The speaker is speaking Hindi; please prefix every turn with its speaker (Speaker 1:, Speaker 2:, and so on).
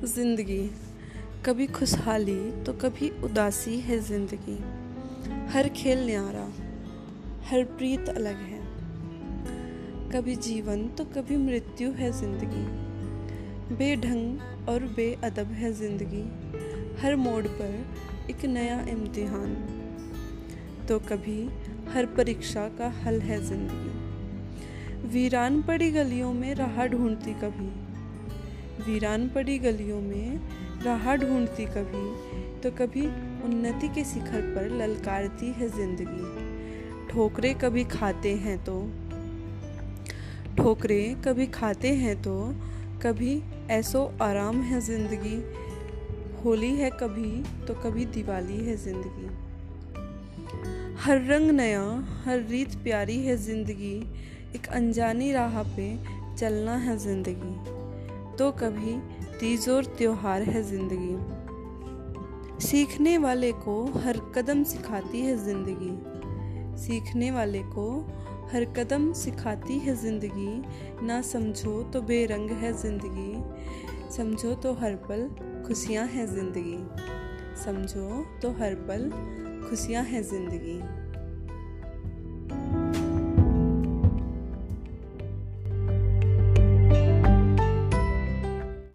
Speaker 1: ज़िंदगी। कभी खुशहाली तो कभी उदासी है ज़िंदगी। हर खेल न्यारा, हर प्रीत अलग है। कभी जीवन तो कभी मृत्यु है ज़िंदगी। बेढंग और बेअदब है ज़िंदगी। हर मोड़ पर एक नया इम्तिहान। तो कभी हर परीक्षा का हल है ज़िंदगी। वीरान पड़ी गलियों में राह ढूंढती कभी। वीरान पड़ी गलियों में राह ढूंढती कभी तो कभी उन्नति के शिखर पर ललकारती है ज़िंदगी। ठोकरे कभी खाते हैं तो ठोकरे कभी खाते हैं तो कभी ऐसो आराम है ज़िंदगी। होली है कभी तो कभी दिवाली है ज़िंदगी। हर रंग नया, हर रीत प्यारी है ज़िंदगी। एक अनजानी राह पे चलना है ज़िंदगी। तो कभी तीज और त्योहार है ज़िंदगी। सीखने वाले को हर कदम सिखाती है ज़िंदगी। सीखने वाले को हर कदम सिखाती है ज़िंदगी। ना समझो तो बेरंग है ज़िंदगी। समझो तो हर पल खुशियाँ हैं ज़िंदगी। समझो तो हर पल खुशियाँ हैं ज़िंदगी।